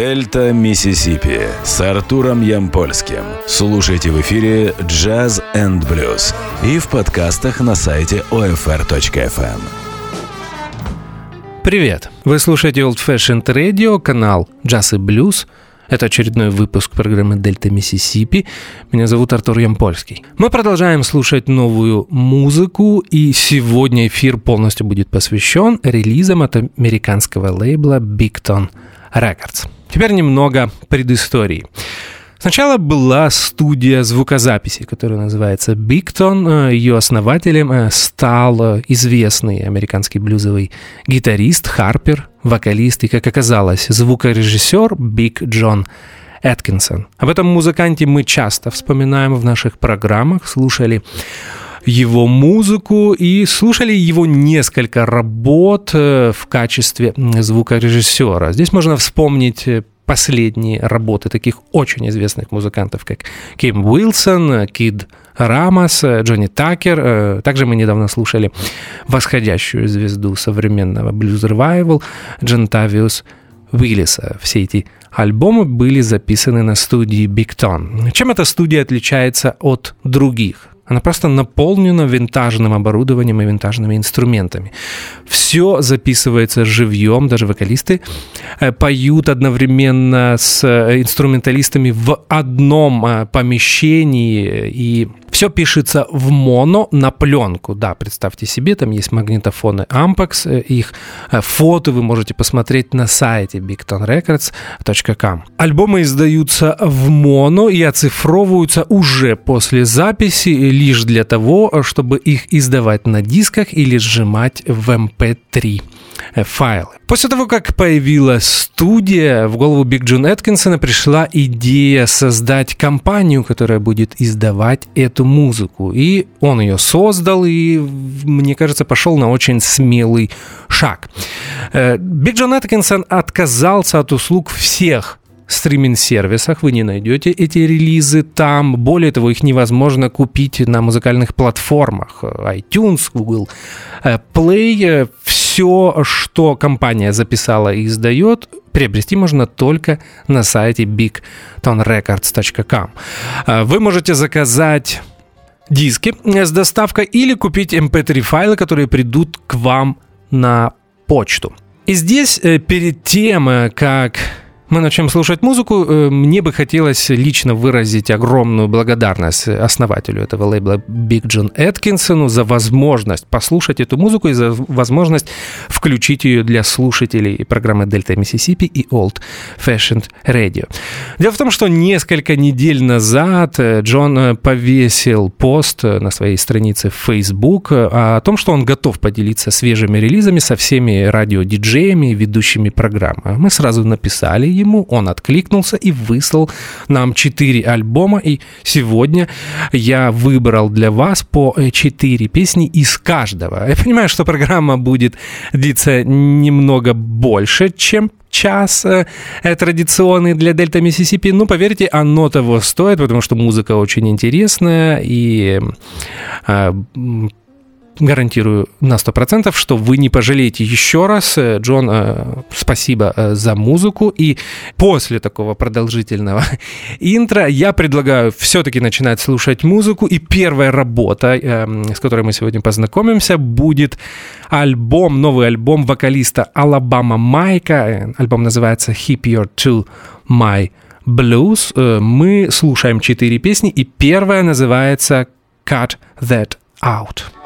Дельта Миссисипи с Артуром Ямпольским. Слушайте в эфире Jazz and Blues и в подкастах на сайте OFR.FM. Привет! Вы слушаете Old Fashioned Radio, канал Jazz и Blues – это очередной выпуск программы «Дельта Миссисипи». Меня зовут Артур Ямпольский. Мы продолжаем слушать новую музыку, и сегодня эфир полностью будет посвящен релизам от американского лейбла Bigton Records. Теперь немного предыстории. Сначала была студия звукозаписи, которая называется Bigton. Ее основателем э, стал известный американский блюзовый гитарист Харпер, вокалист и, как оказалось, звукорежиссер Биг Джон Эткинсон. Об этом музыканте мы часто вспоминаем в наших программах, слушали его музыку и слушали его несколько работ э, в качестве звукорежиссера. Здесь можно вспомнить э, последние работы таких очень известных музыкантов, как Ким Уилсон, Кид Рамос, Джонни Такер. Э, также мы недавно слушали восходящую звезду современного блюз-ревайвал Джентавиус Уиллиса. Все эти альбомы были записаны на студии Ton. Чем эта студия отличается от других? Она просто наполнена винтажным оборудованием и винтажными инструментами. Все записывается живьем, даже вокалисты э, поют одновременно с э, инструменталистами в одном э, помещении, и все пишется в моно на пленку. Да, представьте себе, там есть магнитофоны Ampex, их фото вы можете посмотреть на сайте bigtonrecords.com. Альбомы издаются в моно и оцифровываются уже после записи лишь для того, чтобы их издавать на дисках или сжимать в MP3 э, файлы. После того, как появилась студия, в голову Биг Джон Эткинсона пришла идея создать компанию, которая будет издавать эту музыку. И он ее создал, и, мне кажется, пошел на очень смелый шаг. Э, Биг Джон Эткинсон отказался от услуг всех стриминг-сервисах вы не найдете эти релизы там. Более того, их невозможно купить на музыкальных платформах. iTunes, Google э, Play. Все, что компания записала и издает, приобрести можно только на сайте bigtonrecords.com. Э, вы можете заказать диски с доставкой или купить mp3 эм файлы, которые придут к вам на почту. И здесь э, перед тем, как мы начнем слушать музыку. Э, мне бы хотелось лично выразить огромную благодарность основателю этого лейбла Биг Джон Эткинсону за возможность послушать эту музыку и за возможность включить ее для слушателей программы Дельта Миссисипи и Old Fashioned Radio. Дело в том, что несколько недель назад э, Джон э, повесил пост на своей странице в Facebook о том, что он готов поделиться свежими релизами со всеми радиодиджеями и ведущими программы. Мы сразу написали ему, он откликнулся и выслал нам 4 альбома. И сегодня я выбрал для вас по 4 песни из каждого. Я понимаю, что программа будет длиться немного больше, чем час э, традиционный для Дельта Миссисипи. Ну, поверьте, оно того стоит, потому что музыка очень интересная и э, гарантирую на 100%, что вы не пожалеете еще раз. Э, Джон, э, спасибо э, за музыку. И после такого продолжительного интро я предлагаю все-таки начинать слушать музыку. И первая работа, с которой мы сегодня познакомимся, будет альбом, новый альбом вокалиста Алабама Майка. Альбом называется Hip Your To My Blues. Мы слушаем четыре песни, и первая называется Cut That Out.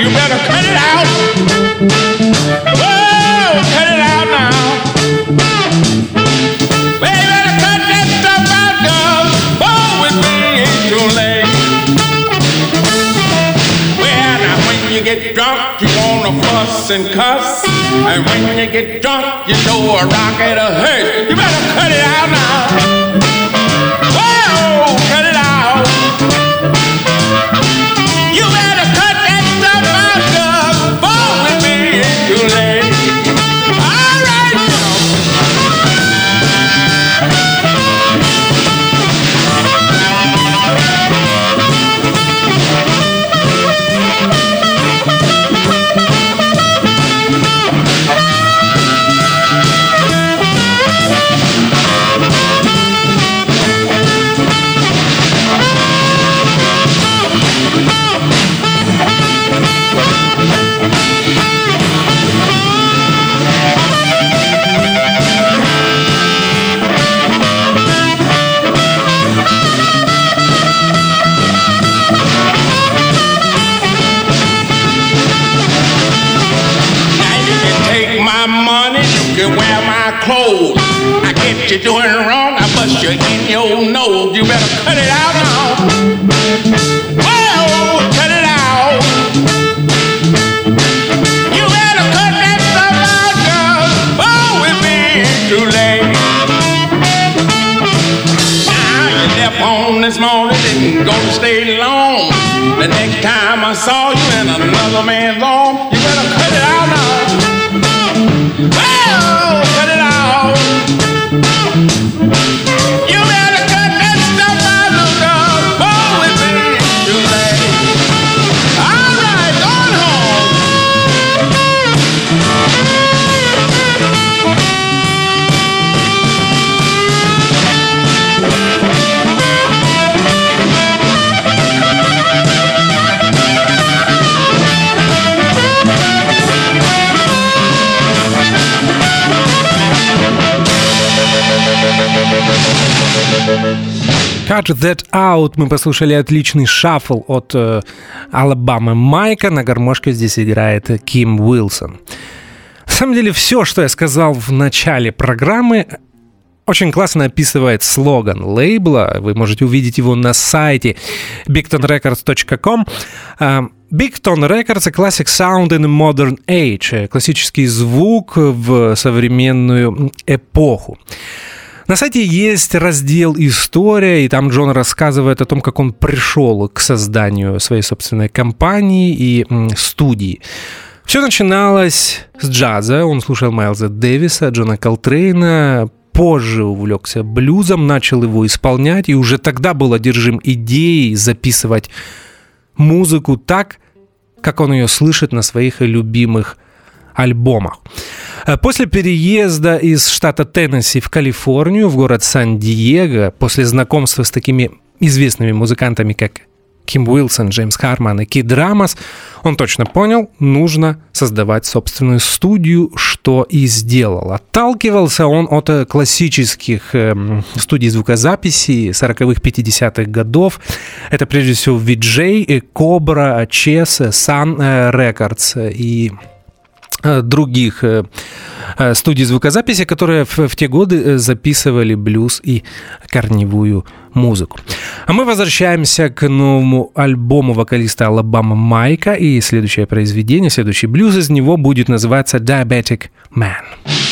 You better cut it out. Whoa, cut it out now. Well, you better cut that stuff out, girl. Oh, it's being too late. Well, now when you get drunk, you wanna fuss and cuss. And when you get drunk, you know a rock and a hearse. You better cut it out now. you doing Cut That Out мы послушали отличный шаффл от э, Алабамы Майка. На гармошке здесь играет Ким Уилсон. На самом деле все, что я сказал в начале программы, очень классно описывает слоган лейбла. Вы можете увидеть его на сайте bigtonrecords.com. А, Bigton Records — a classic sound in modern age. Классический звук в современную эпоху. На сайте есть раздел «История», и там Джон рассказывает о том, как он пришел к созданию своей собственной компании и студии. Все начиналось с джаза. Он слушал Майлза Дэвиса, Джона Колтрейна, позже увлекся блюзом, начал его исполнять, и уже тогда был одержим идеей записывать музыку так, как он ее слышит на своих любимых альбомах. Э, После переезда из штата Теннесси в Калифорнию, в город Сан-Диего, после знакомства с такими известными музыкантами, как Ким Уилсон, Джеймс Харман и Кид Рамас, он точно понял, нужно создавать собственную студию, что и сделал. Отталкивался он от э, классических эм, студий звукозаписи 40-х, 50-х годов. Это прежде всего VJ, э, Cobra, Chess, Sun Records и других э, э, студий звукозаписи, которые в, те годы э, записывали блюз и корневую музыку. А мы возвращаемся к новому альбому вокалиста Алабама Майка, и следующее произведение, следующий блюз из него будет называться Diabetic Man.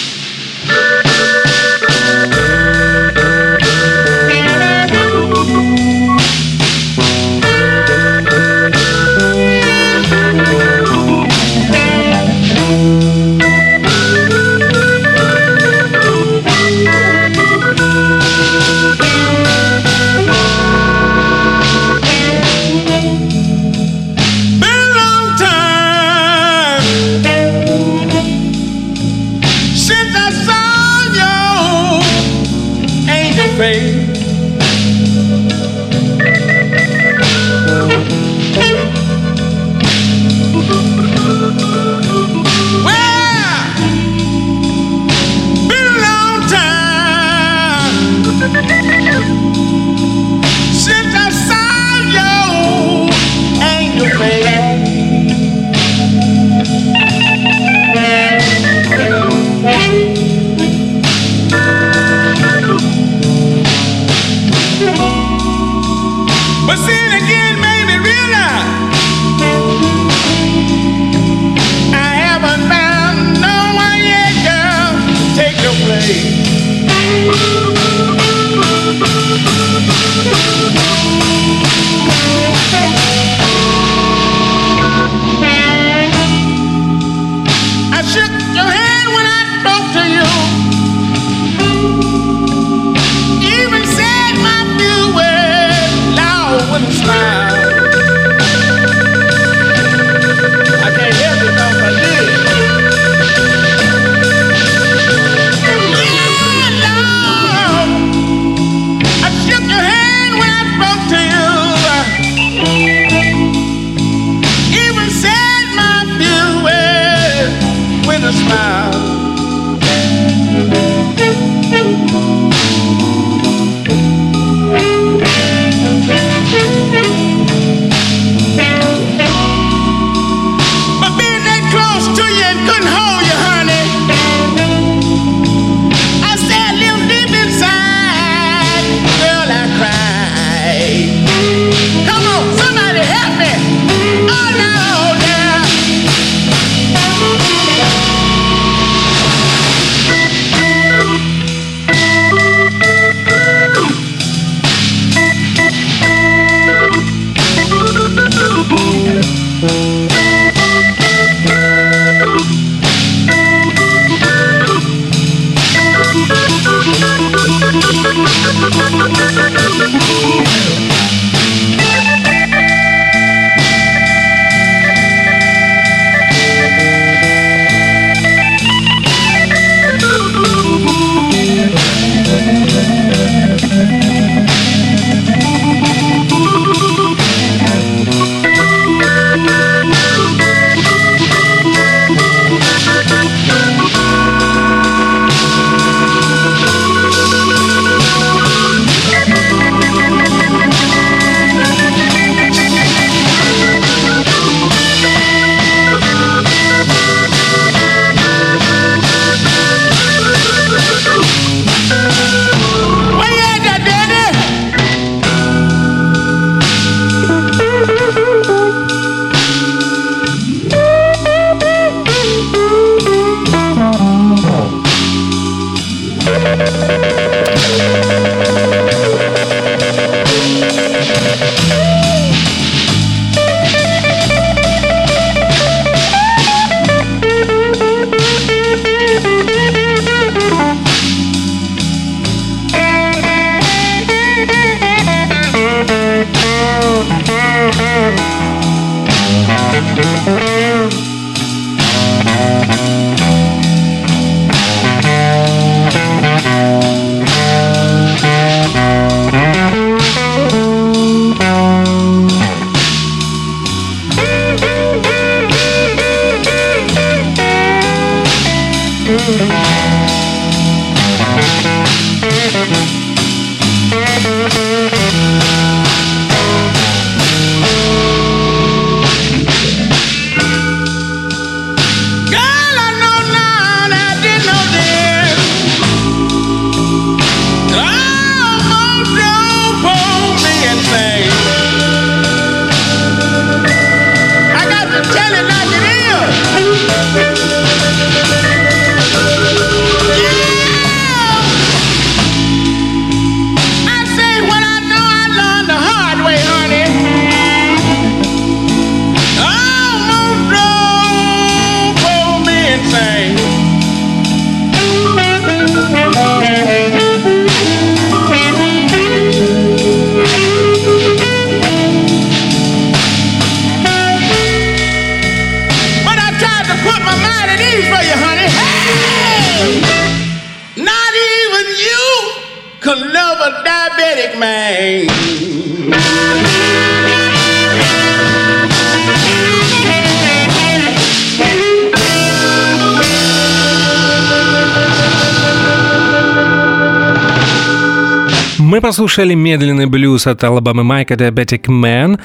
Послушали медленный блюз от Алабамы Майка Diabetic Man.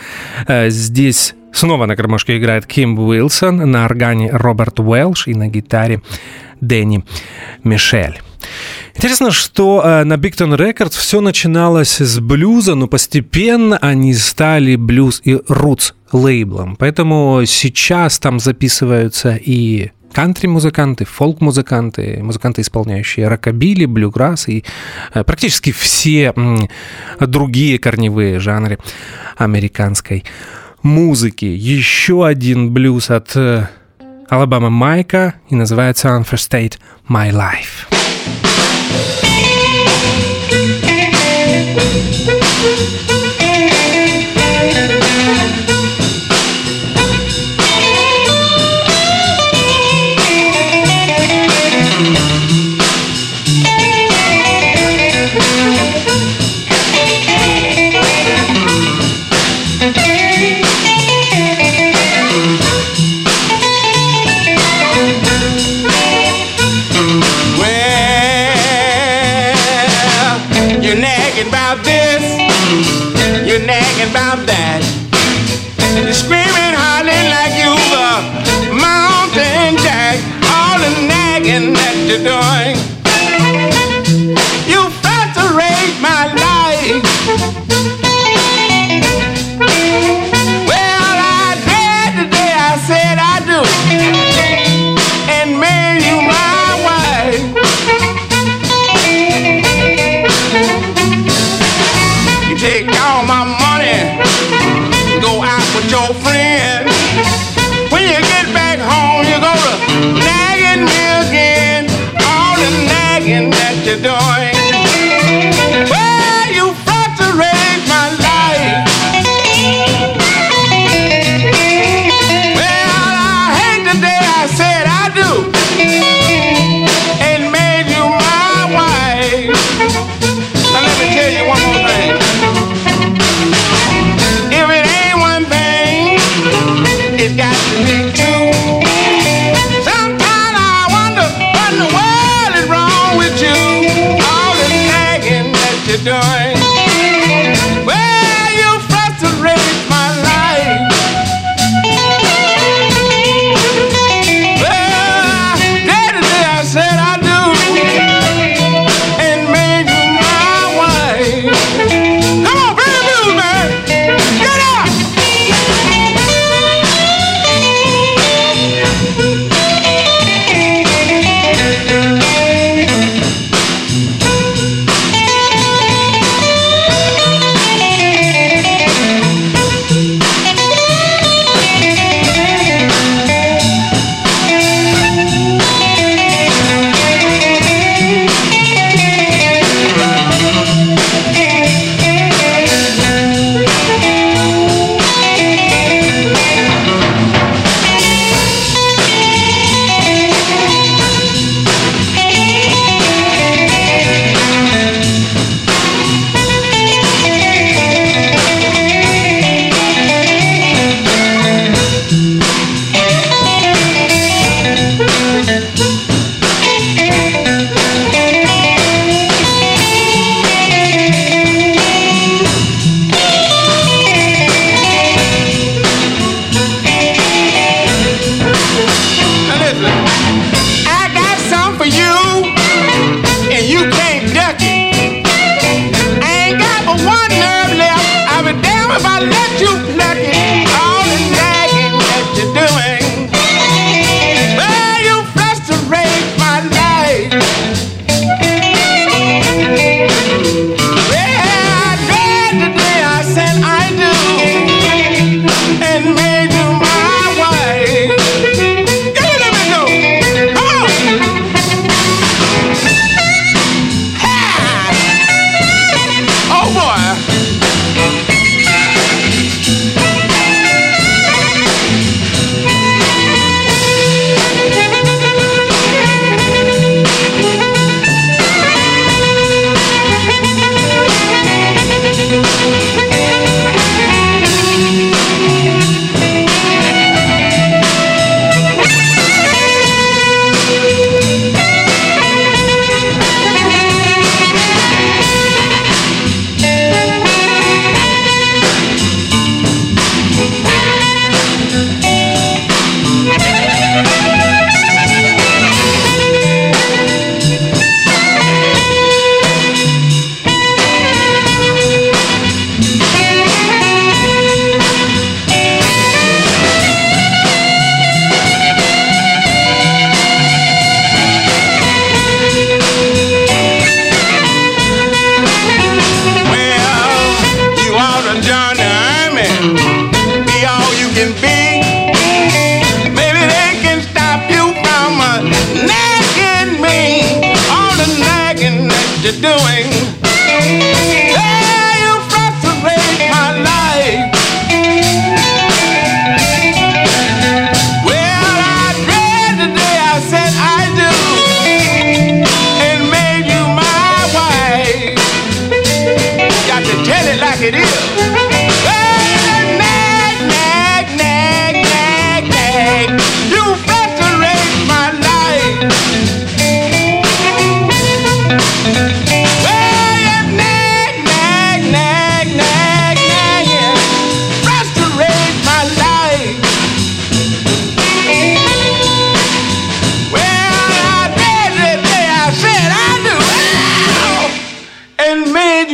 Э, здесь снова на гармошке играет Ким Уилсон, на органе Роберт Уэлш и на гитаре Дэнни Мишель. Интересно, что э, на Bigton Records все начиналось с блюза, но постепенно они стали блюз и рутс лейблом. Поэтому сейчас там записываются и кантри-музыканты, фолк-музыканты, музыканты, исполняющие рокобили, блюграсс и э, практически все другие корневые жанры американской музыки. Еще один блюз от э, Алабама Майка и называется «Unforstate My Life». thank you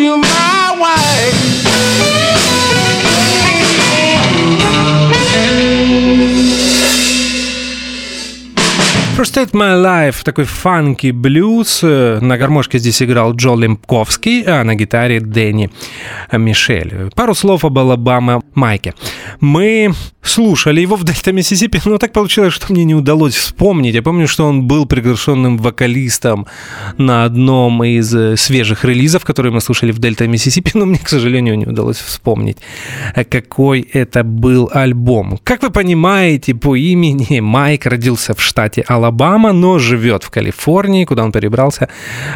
you Aid My Life, такой фанки блюз. Э, На гармошке здесь играл Джо Лемковский, а на гитаре Дэнни Мишель. Пару слов об Алабама Майке. Мы слушали его в Дельта Миссисипи, но так получилось, что мне не удалось вспомнить. Я помню, что он был приглашенным вокалистом на одном из э, свежих релизов, которые мы слушали в Дельта Миссисипи, но мне, к сожалению, не удалось вспомнить, э, какой это был альбом. Как вы понимаете, по имени Майк родился в штате Алабама, но живет в Калифорнии, куда он перебрался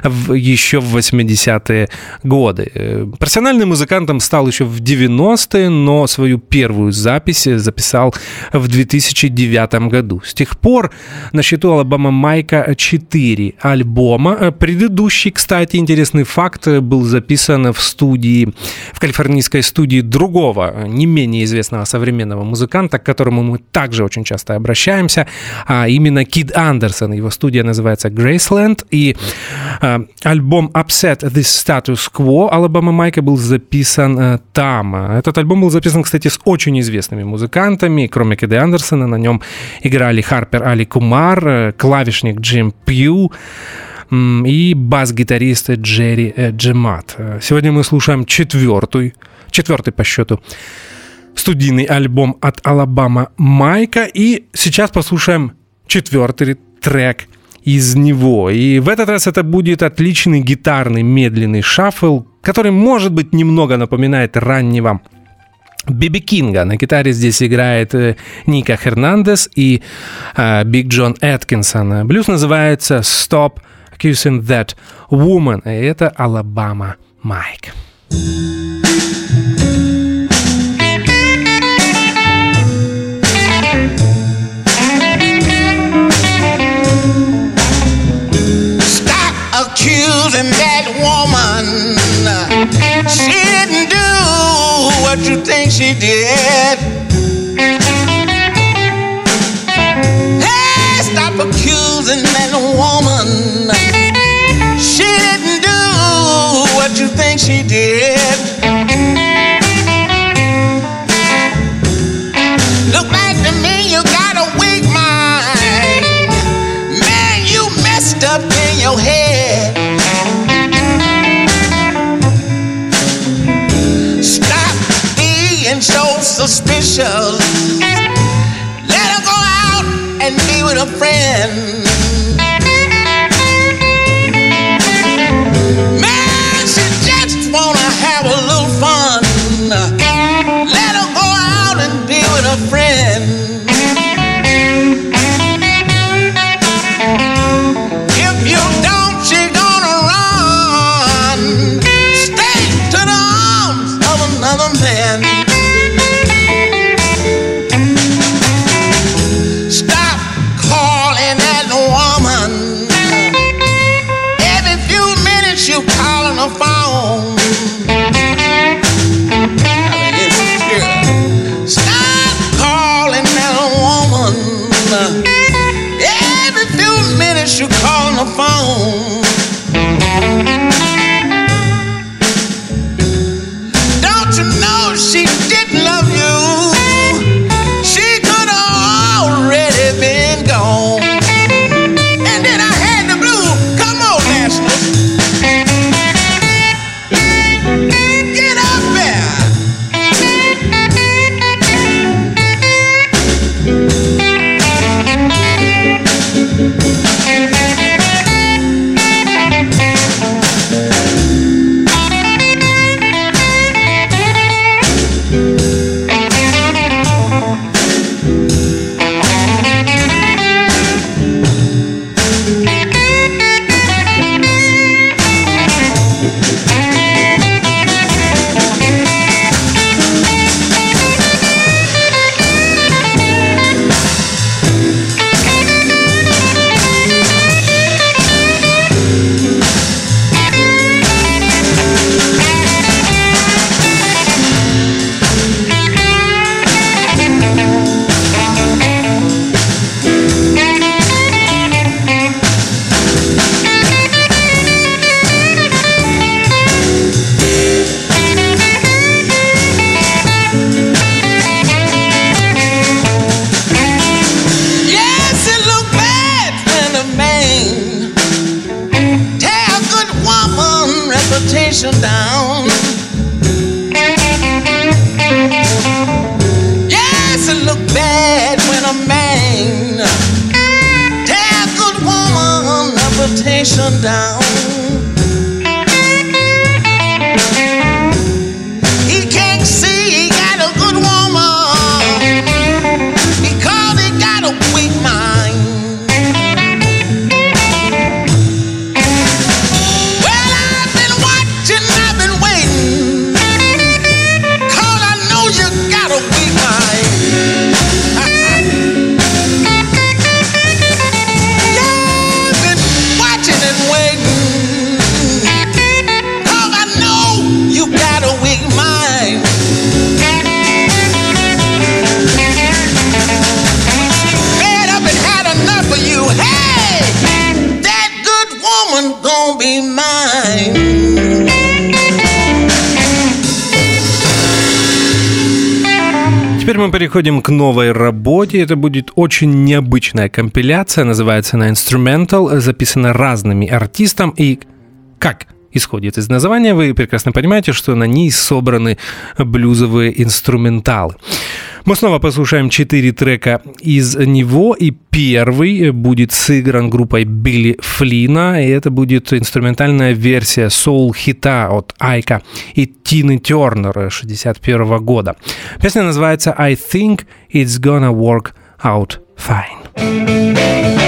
в, еще в 80-е годы. Э, Профессиональным музыкантом стал еще в 90-е, но свою первую запись записал в 2009 году. С тех пор на счету Алабама Майка 4 альбома. Э, Предыдущий, кстати, интересный факт, э, был записан в студии, в калифорнийской студии другого, не менее известного современного музыканта, к которому мы также очень часто обращаемся, а именно Кид Андерсон. Его студия называется Graceland, и э, альбом Upset This Status Quo Алабама Майка был записан э, там. Этот альбом был записан, кстати, с очень известными музыкантами, кроме Кида Андерсона, на нем играли Харпер Али Кумар, э, клавишник Джим Пью, и бас-гитарист Джерри э, Джемат. Э, Сегодня мы слушаем четвертую, четвертый по счету студийный альбом от Алабама Майка. И сейчас послушаем четвертый трек из него. И в этот раз это будет отличный гитарный медленный шаффл, который, может быть, немного напоминает раннего Биби Кинга. На гитаре здесь играет э, Ника Хернандес и э, Биг Джон Эткинсон. Блюз называется «Stop Accusing That Woman». И это Алабама Майк. Stop accusing that woman. She didn't do what you think she did. Hey, stop accusing that woman. She didn't do what you think she did. Look like to me you got a weak mind. Man, you messed up in your head. So suspicious. Let her go out and be with a friend. Переходим к новой работе. Это будет очень необычная компиляция. Называется она Instrumental. Записана разными артистами. И как исходит из названия, вы прекрасно понимаете, что на ней собраны блюзовые инструменталы. Мы снова послушаем четыре трека из него, и первый будет сыгран группой Билли Флина, и это будет инструментальная версия соул-хита от Айка и Тины Тернера 61 года. Песня называется «I think it's gonna work out fine».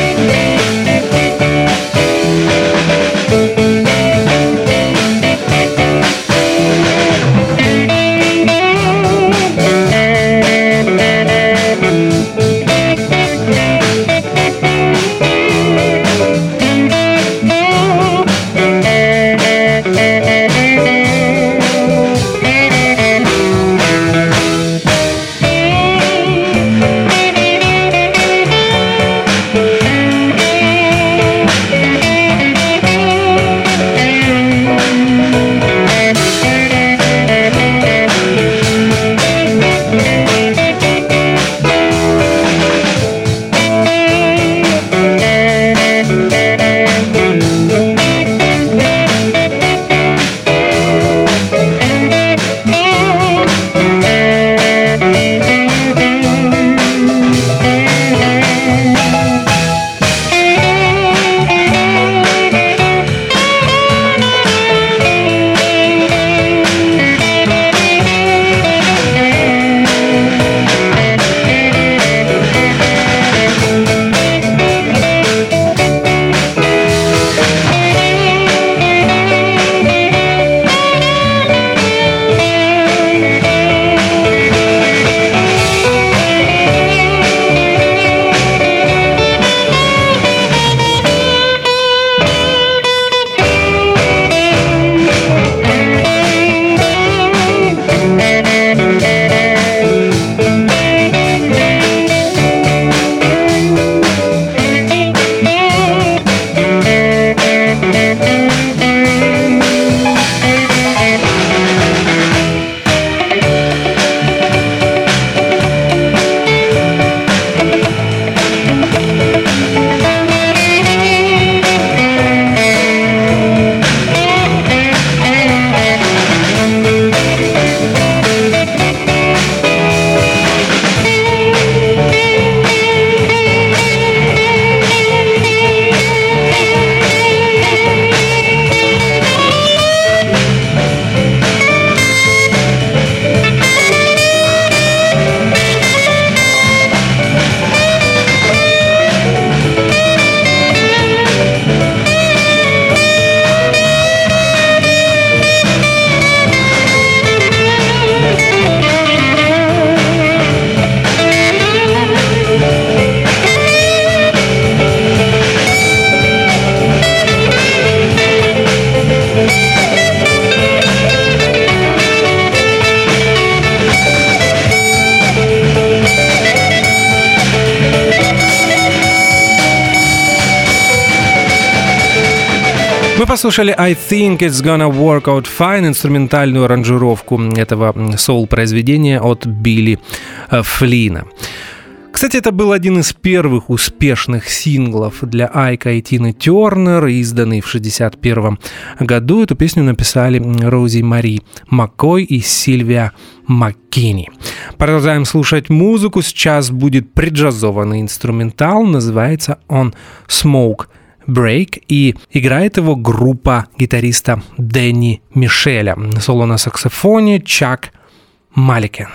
Мы послушали I Think It's Gonna Work Out Fine, инструментальную аранжировку этого соул-произведения от Билли э, Флина. Кстати, это был один из первых успешных синглов для Айка и Тины Тернер, изданный в 1961 году. Эту песню написали Рози Мари Маккой и Сильвия Маккини. Продолжаем слушать музыку. Сейчас будет преджазованный инструментал. Называется он «Smoke Break, и играет его группа гитариста Дэнни Мишеля. Соло на саксофоне Чак Маликен.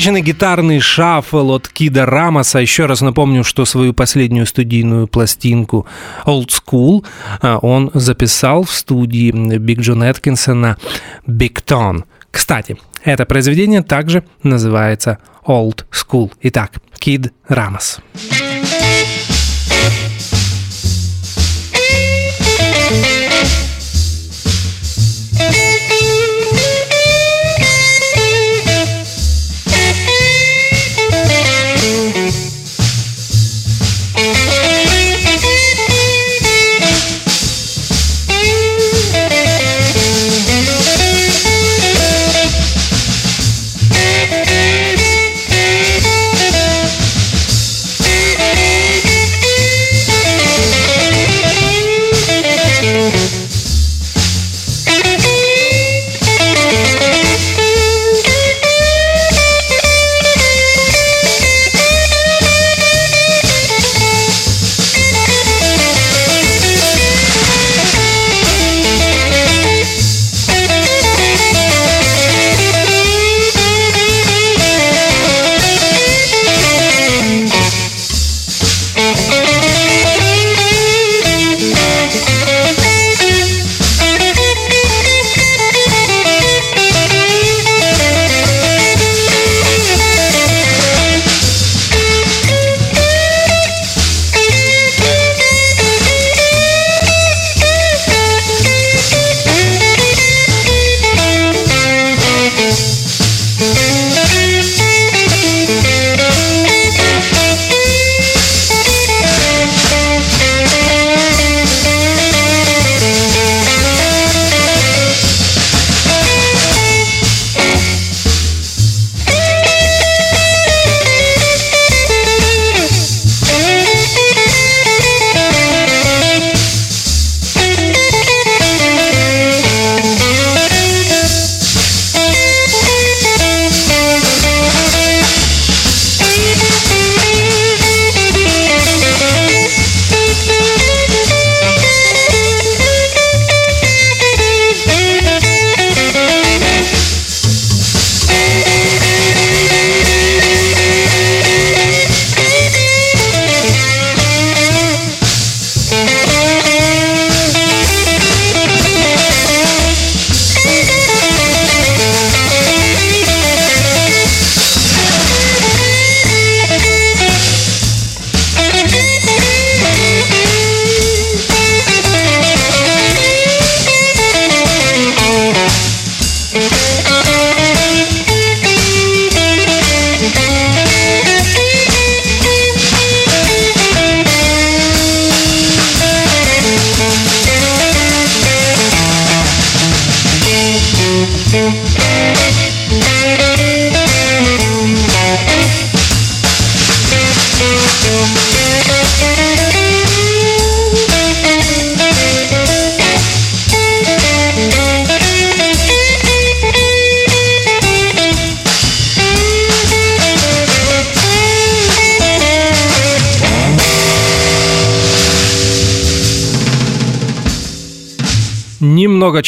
Отличный гитарный шаффл от Кида Рамоса. Еще раз напомню, что свою последнюю студийную пластинку Old School а, он записал в студии Биг Джон Эткинсона Big Tone. Кстати, это произведение также называется Old School. Итак, Кид Рамос. Рамос.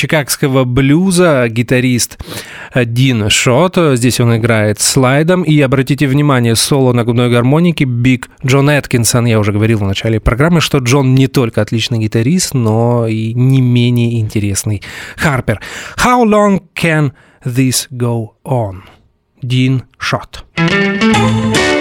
Чикагского блюза, гитарист Дин Шот. Здесь он играет слайдом. И обратите внимание, соло на губной гармонике Биг Джон Эткинсон. Я уже говорил в начале программы, что Джон не только отличный гитарист, но и не менее интересный Харпер. How long can this go on? Дин Шот. А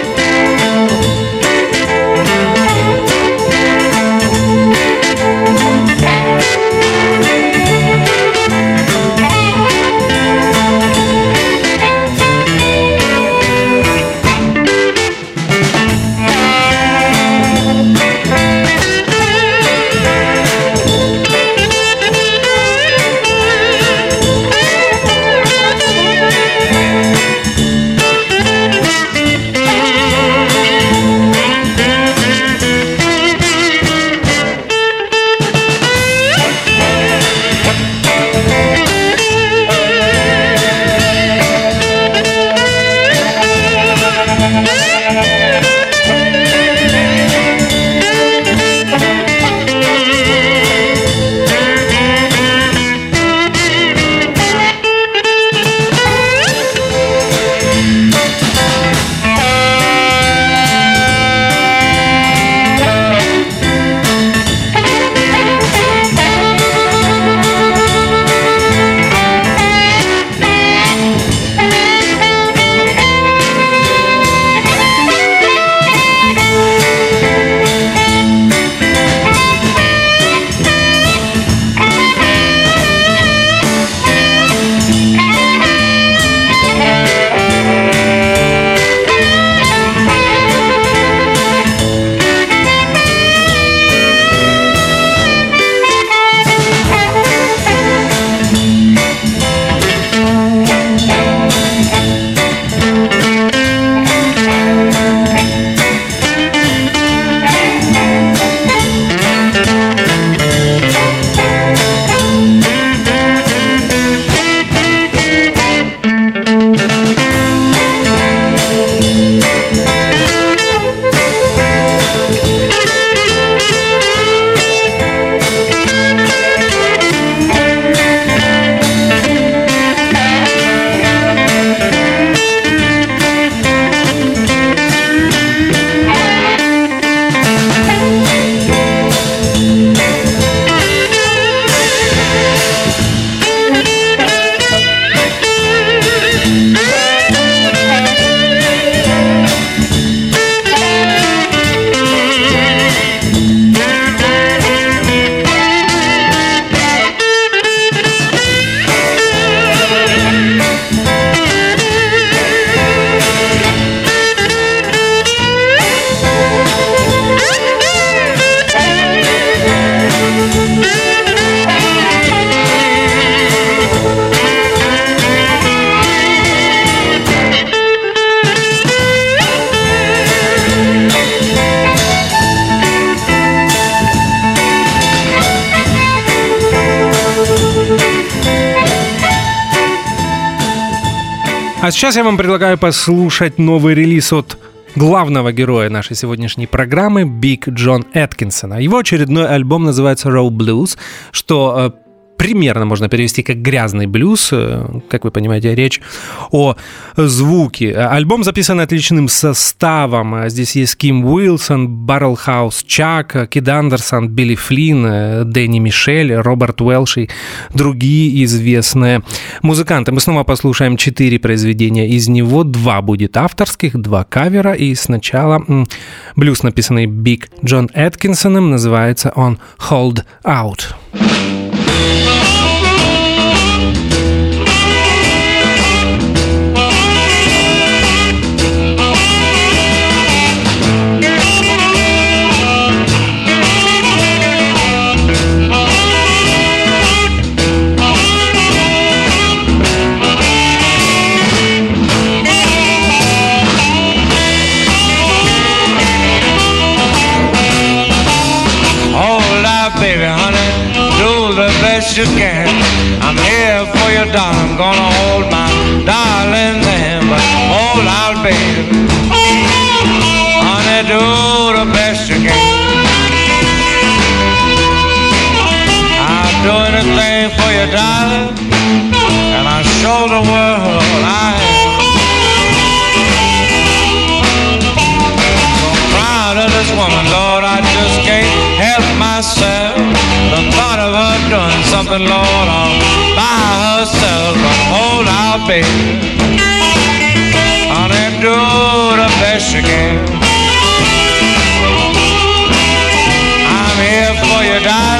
сейчас я вам предлагаю послушать новый релиз от главного героя нашей сегодняшней программы Биг Джон Эткинсона. Его очередной альбом называется Raw Blues, что э, примерно можно перевести как грязный блюз. Э, как вы понимаете, речь о звуке. Альбом записан отличным составом. Здесь есть Ким Уилсон, Баррелхаус Чак, Кид Андерсон, Билли Флинн, Дэнни Мишель, Роберт Уэлш и другие известные музыканты. Мы снова послушаем четыре произведения из него. Два будет авторских, два кавера. И сначала блюз, написанный Биг Джон Эткинсоном, называется он «Hold Out». You can. I'm here for you, darling. I'm gonna hold my darling hand, but hold out, baby. Honey, do the best you can. I'll do anything for you, darling, and I'll show the world something, Lord, all by herself. Hold out, baby. Honey, do the best you can. I'm here for you, darling,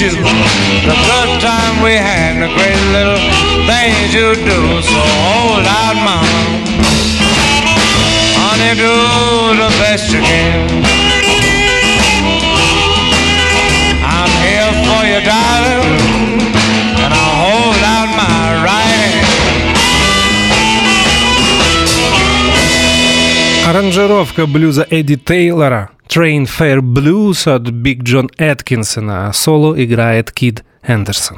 you. The good time we had, and the great little things you do. So hold out, mama. Honey, do the best you can. I'm here for you, darling, and I'll hold out my right hand. Аранжировка блюза Эдди Тейлора Train Fair Blues от Биг Джон Эткинсона, а соло играет Кид Хендерсон.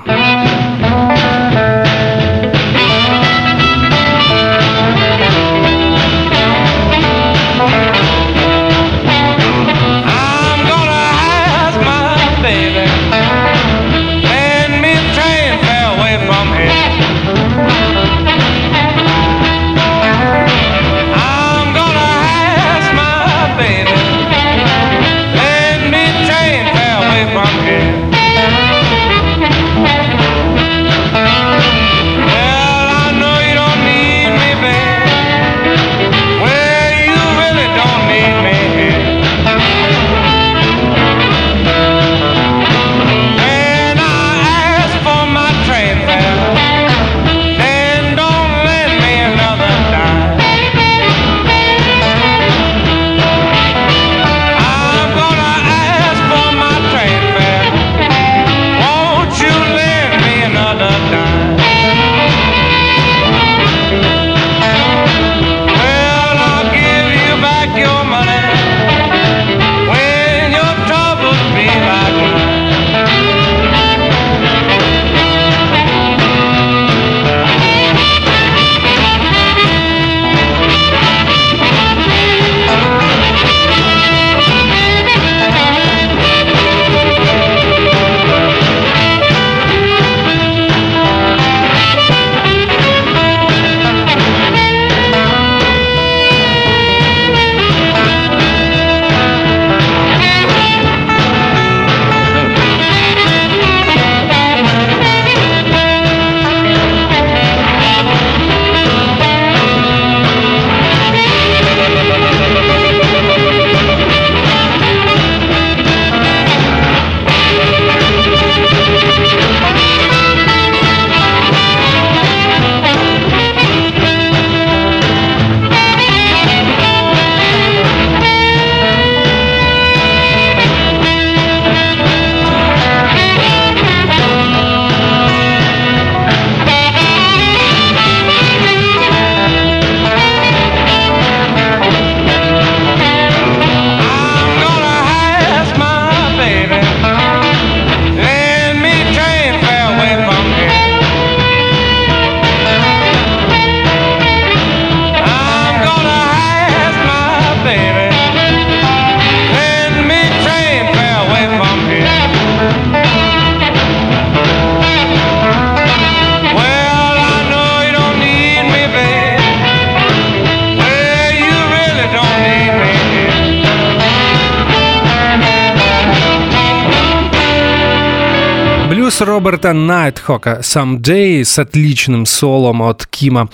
Блюз Роберта Найтхока «Someday» с отличным солом от Кима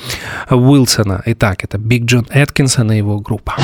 Уилсона. Итак, это Биг Джон Эткинсон и его группа.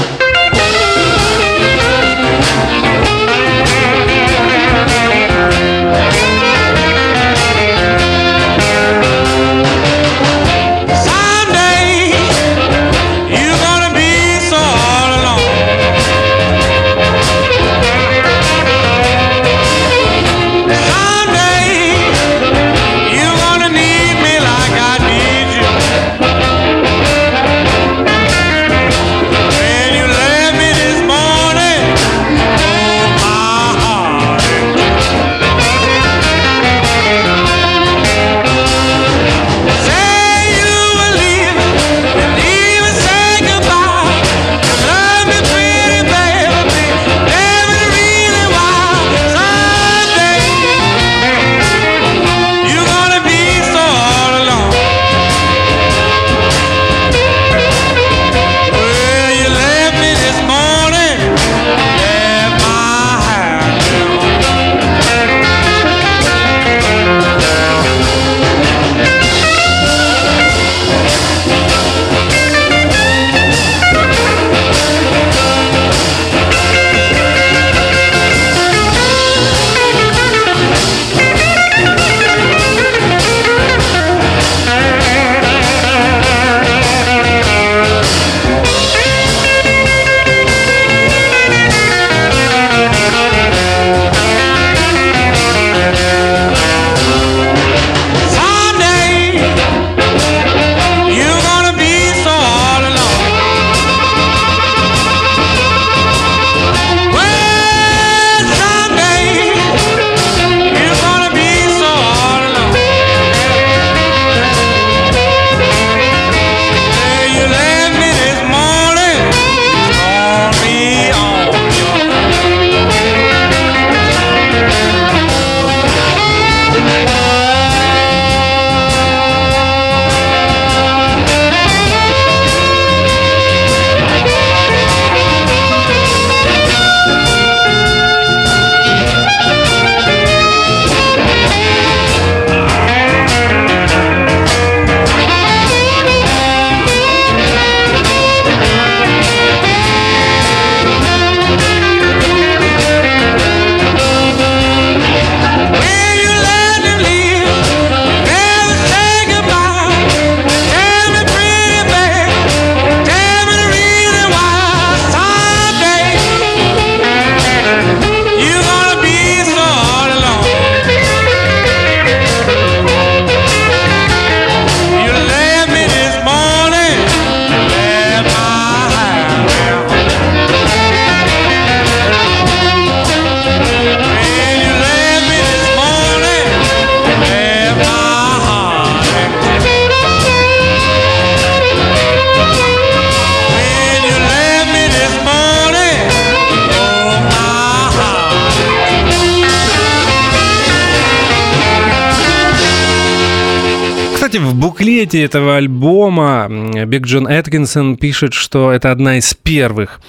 Буклете этого альбома Биг Джон Эткинсон пишет, что это одна из первых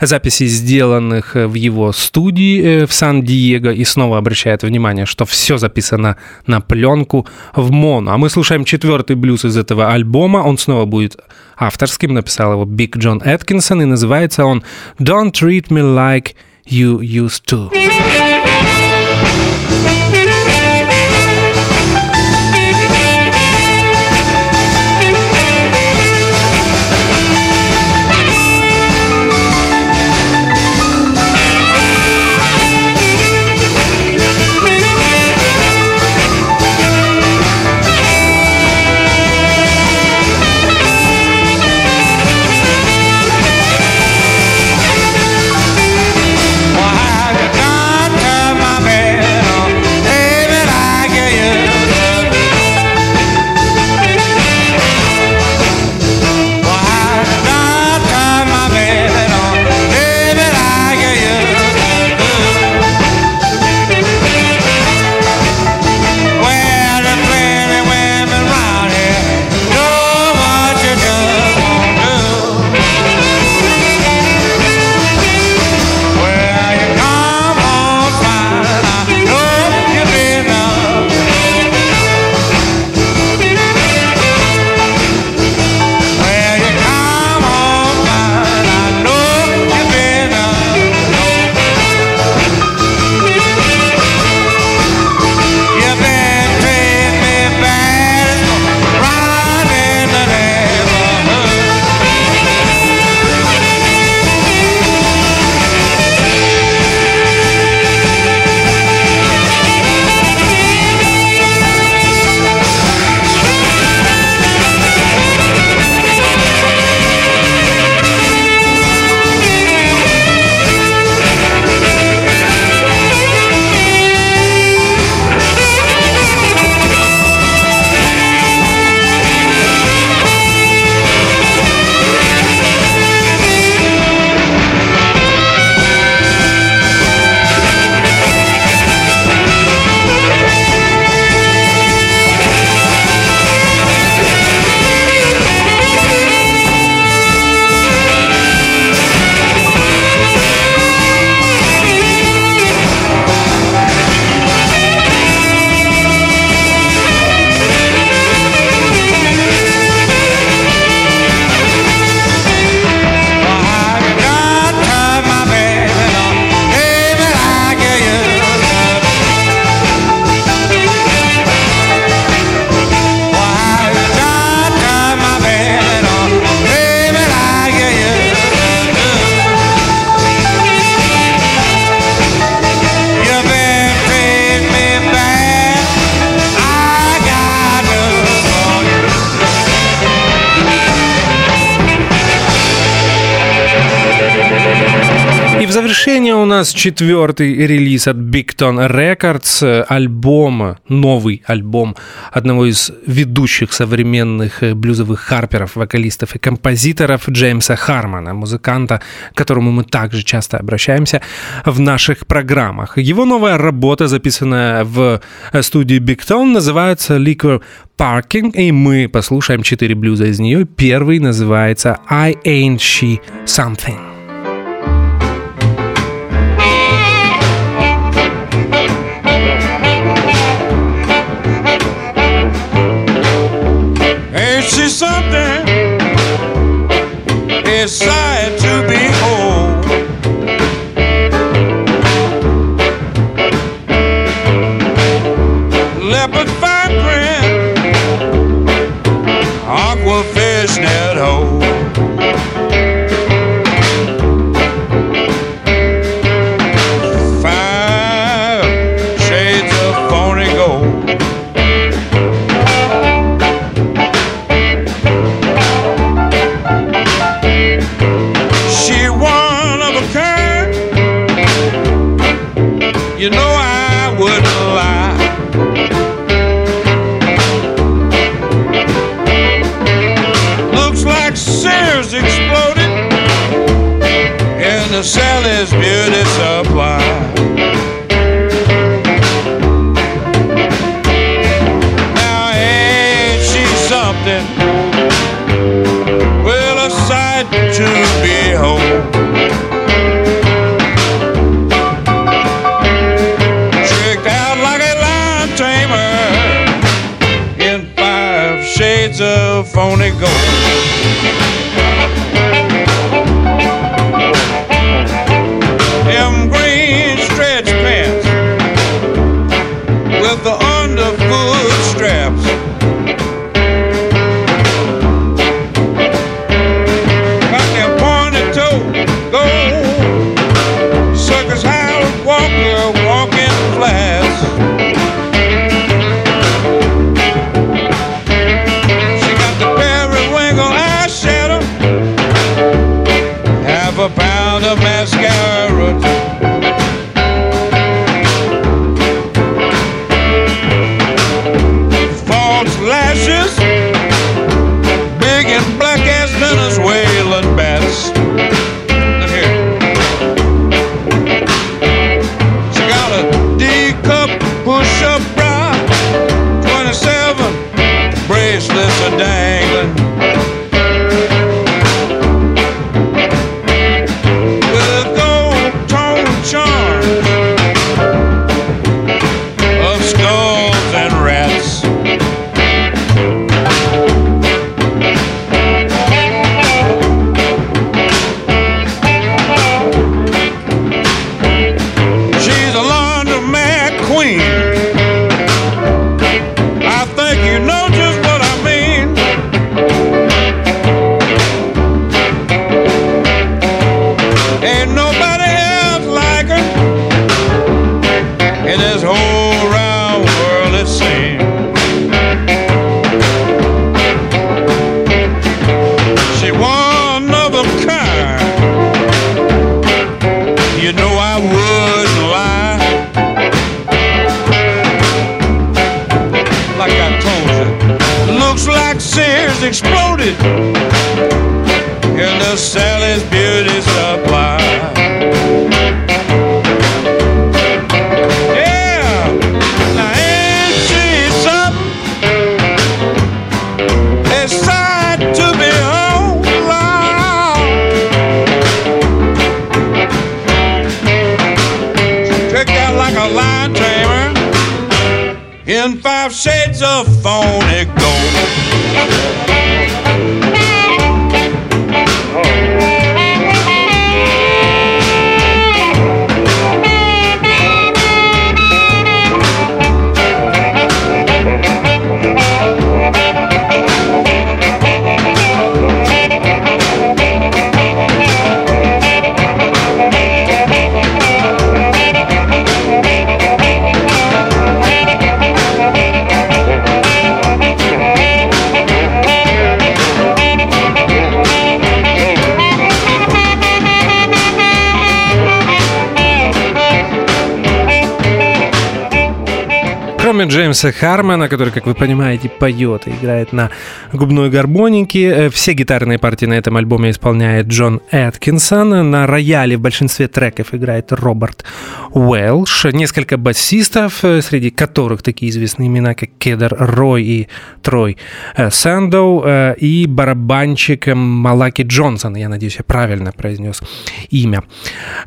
записей, сделанных в его студии э, в Сан-Диего, и снова обращает внимание, что все записано на пленку в моно. А мы слушаем четвертый блюз из этого альбома, он снова будет авторским, написал его Биг Джон Эткинсон, и называется он «Don't Treat Me Like You Used To». Нас четвертый релиз от Big Tone Records, альбом, новый альбом одного из ведущих современных блюзовых харперов, вокалистов и композиторов Джеймса Хармана, музыканта, к которому мы также часто обращаемся в наших программах. Его новая работа, записанная в студии Big Tone, называется Liquor Parking, и мы послушаем четыре блюза из нее. Первый называется I Ain't She something it's a phony ghost. five shades of phony Джеймса Хармана, который, как вы понимаете, поет и играет на губной гармонике. Э, все гитарные партии на этом альбоме исполняет Джон Эткинсон. На рояле в большинстве треков играет Роберт Уэлш. Несколько басистов, э, среди которых такие известные имена, как Кедр Рой и Трой э, Сэндоу. И барабанщик Малаки Джонсон. Я надеюсь, я правильно произнес имя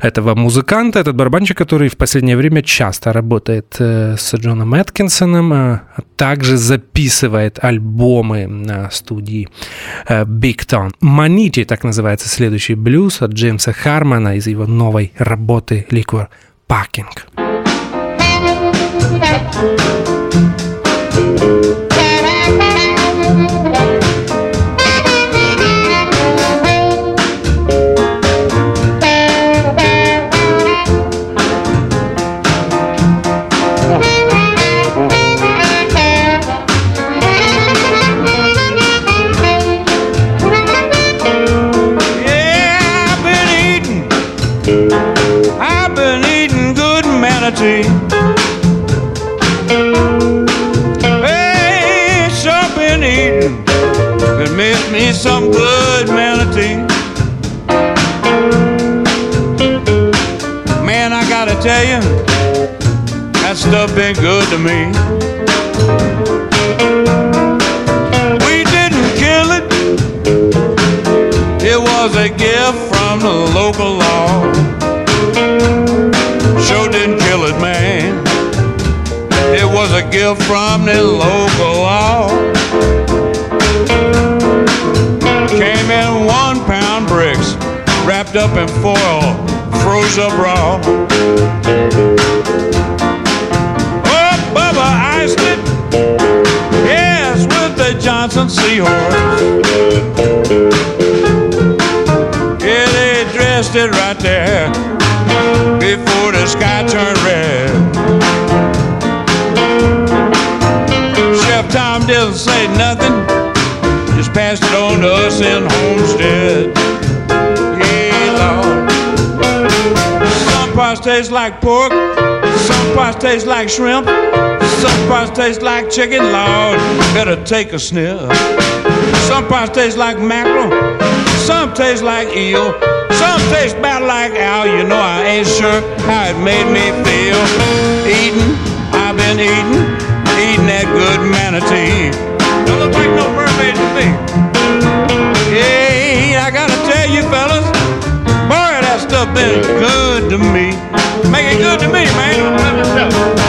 этого музыканта. Этот барабанщик, который в последнее время часто работает с Джоном Эткинсоном, а также записывает альбомы на студии Big Ton. Манити, так называется следующий блюз от Джеймса Хармана из его новой работы Liquor Packing. Humanity. Hey, been eating. It made me some good manatee. Man, I gotta tell you, that stuff been good to me. We didn't kill it. It was a gift from the local law sure didn't kill it, man. It was a gift from the local law. Came in one pound bricks, wrapped up in foil, froze up raw. Oh, Bubba iced it, yes, with the Johnson Seahorse. It right there before the sky turned red. Chef Tom didn't say nothing, just passed it on to us in Homestead. Yeah, Lord. Some parts taste like pork, some parts taste like shrimp, some parts taste like chicken. Lord, better take a sniff. Some parts taste like mackerel, some taste like eel. Some taste about like Al, you know I ain't sure how it made me feel. Eating, I've been eating, eating that good manatee. Don't look like no mermaid to me. Hey, I gotta tell you fellas, boy, that stuff been good to me. Make it good to me, man.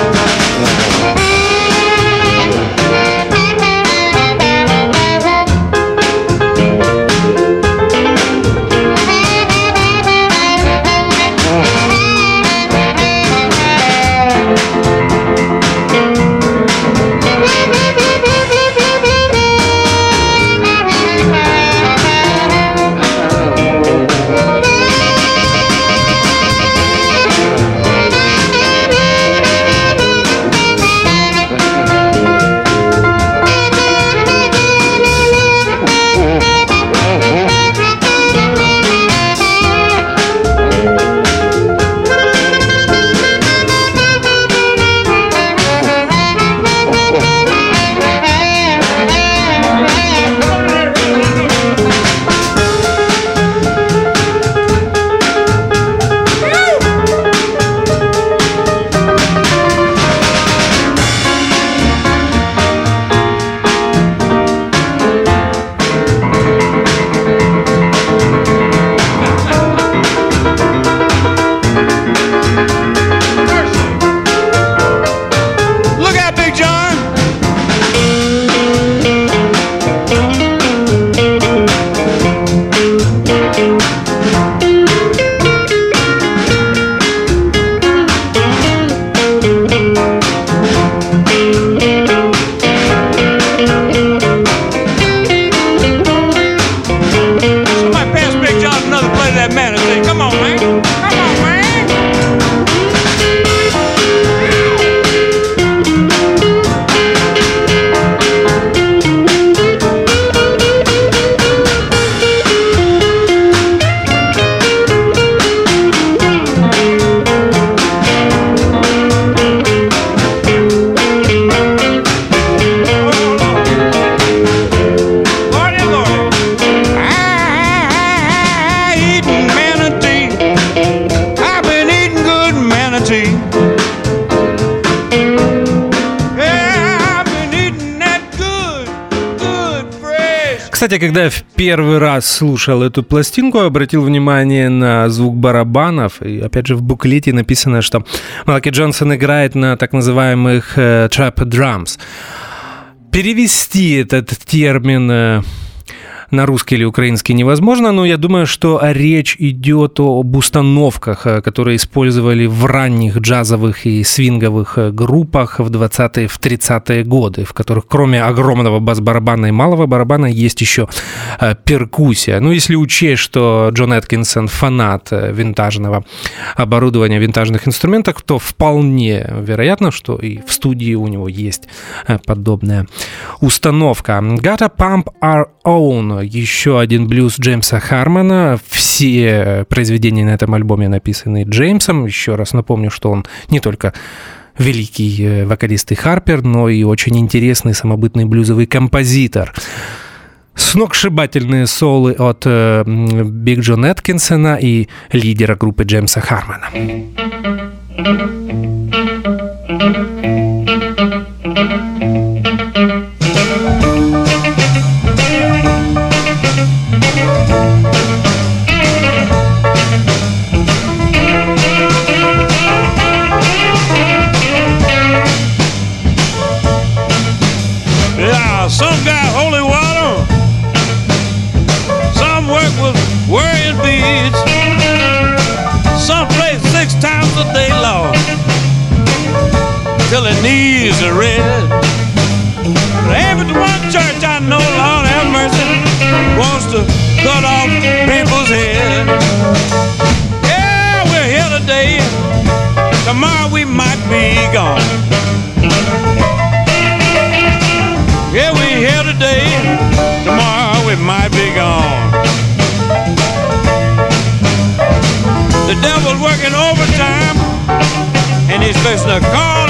Когда в первый раз слушал эту пластинку, обратил внимание на звук барабанов. И опять же в буклете написано, что Малки Джонсон играет на так называемых э, trap drums. Перевести этот термин э, на русский или украинский невозможно, но я думаю, что речь идет об установках, э, которые использовали в ранних джазовых и свинговых э, группах в 20-е, в 30-е годы, в которых кроме огромного бас-барабана и малого барабана есть еще э, перкуссия. Ну, если учесть, что Джон Эткинсон фанат винтажного оборудования, винтажных инструментов, то вполне вероятно, что и в студии у него есть подобная установка. Gotta Pump Our Own еще один блюз Джеймса Хармона. Все произведения на этом альбоме написаны Джеймсом. Еще раз напомню, что он не только великий э, вокалист и Харпер, но и очень интересный самобытный блюзовый композитор. Сногсшибательные солы от э, Биг Джон Эткинсона и лидера группы Джеймса Хармона. till knees are red. Every one church I know, Lord have mercy, wants to cut off people's head. Yeah, we're here today. Tomorrow we might be gone. Yeah, we're here today. Tomorrow we might be gone. The devil's working overtime, and he's fixing to call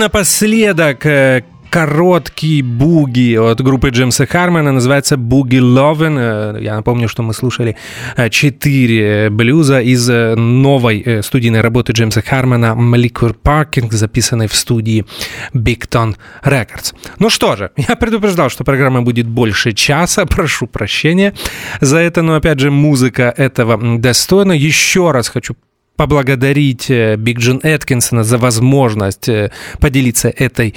напоследок, э, короткий буги от группы Джеймса Хармона, называется «Буги Lovin'». Э, я напомню, что мы слушали э, четыре блюза из новой студийной работы Джеймса Хармона «Molecular Parking», записанной в студии Ton Records. Ну что же, я предупреждал, что программа будет больше часа, прошу прощения за это, но опять же музыка этого достойна. Еще раз хочу поблагодарить Биг Джон Эткинсона за возможность поделиться этой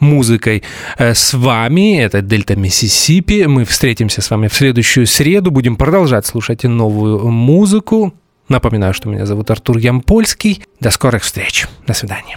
музыкой э, с вами. Это Дельта Миссисипи. Мы встретимся с вами в следующую среду. Будем продолжать слушать новую музыку. Напоминаю, что меня зовут Артур Ямпольский. До скорых встреч. До свидания.